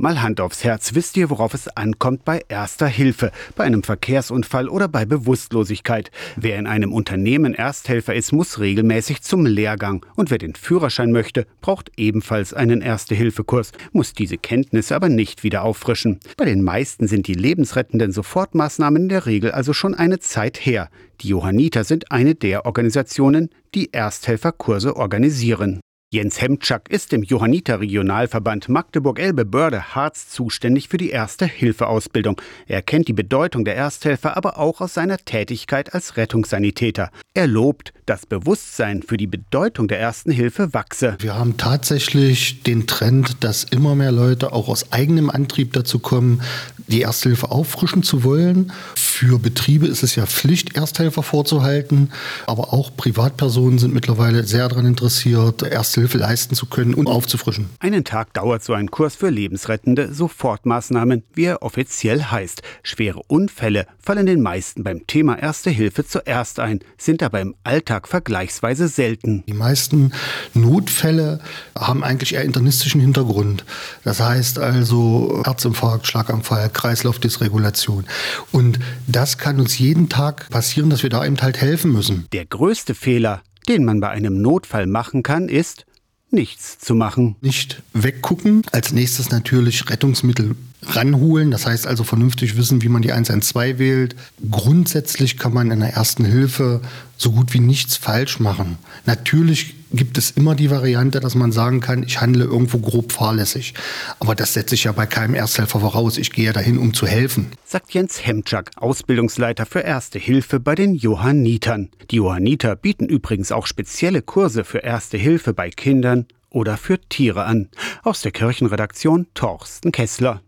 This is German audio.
Mal Hand aufs Herz, wisst ihr, worauf es ankommt bei erster Hilfe, bei einem Verkehrsunfall oder bei Bewusstlosigkeit? Wer in einem Unternehmen Ersthelfer ist, muss regelmäßig zum Lehrgang. Und wer den Führerschein möchte, braucht ebenfalls einen Erste-Hilfe-Kurs, muss diese Kenntnisse aber nicht wieder auffrischen. Bei den meisten sind die lebensrettenden Sofortmaßnahmen in der Regel also schon eine Zeit her. Die Johanniter sind eine der Organisationen, die Ersthelferkurse organisieren. Jens Hemczak ist im Johanniter Regionalverband Magdeburg-Elbe-Börde-Harz zuständig für die Erste-Hilfe-Ausbildung. Er kennt die Bedeutung der Ersthelfer aber auch aus seiner Tätigkeit als Rettungssanitäter. Er lobt, das Bewusstsein für die Bedeutung der Ersten Hilfe wachse. Wir haben tatsächlich den Trend, dass immer mehr Leute auch aus eigenem Antrieb dazu kommen, die Ersthilfe auffrischen zu wollen. Für Betriebe ist es ja Pflicht, Ersthelfer vorzuhalten, aber auch Privatpersonen sind mittlerweile sehr daran interessiert, Ersthilfe leisten zu können und aufzufrischen. Einen Tag dauert so ein Kurs für lebensrettende Sofortmaßnahmen, wie er offiziell heißt. Schwere Unfälle fallen den meisten beim Thema Erste Hilfe zuerst ein, sind aber im Alltag vergleichsweise selten. Die meisten Notfälle haben eigentlich eher internistischen Hintergrund. Das heißt also Herzinfarkt, Schlaganfall, Kreislaufdysregulation. Und das kann uns jeden Tag passieren, dass wir da eben halt helfen müssen. Der größte Fehler, den man bei einem Notfall machen kann, ist, nichts zu machen. Nicht weggucken. Als nächstes natürlich Rettungsmittel ranholen. Das heißt also vernünftig wissen, wie man die 112 wählt. Grundsätzlich kann man in der ersten Hilfe so gut wie nichts falsch machen. Natürlich gibt es immer die Variante, dass man sagen kann, ich handle irgendwo grob fahrlässig. Aber das setze ich ja bei keinem Ersthelfer voraus. Ich gehe ja dahin, um zu helfen. Sagt Jens Hemczak, Ausbildungsleiter für Erste Hilfe bei den Johannitern. Die Johanniter bieten übrigens auch spezielle Kurse für Erste Hilfe bei Kindern oder für Tiere an. Aus der Kirchenredaktion Torsten Kessler.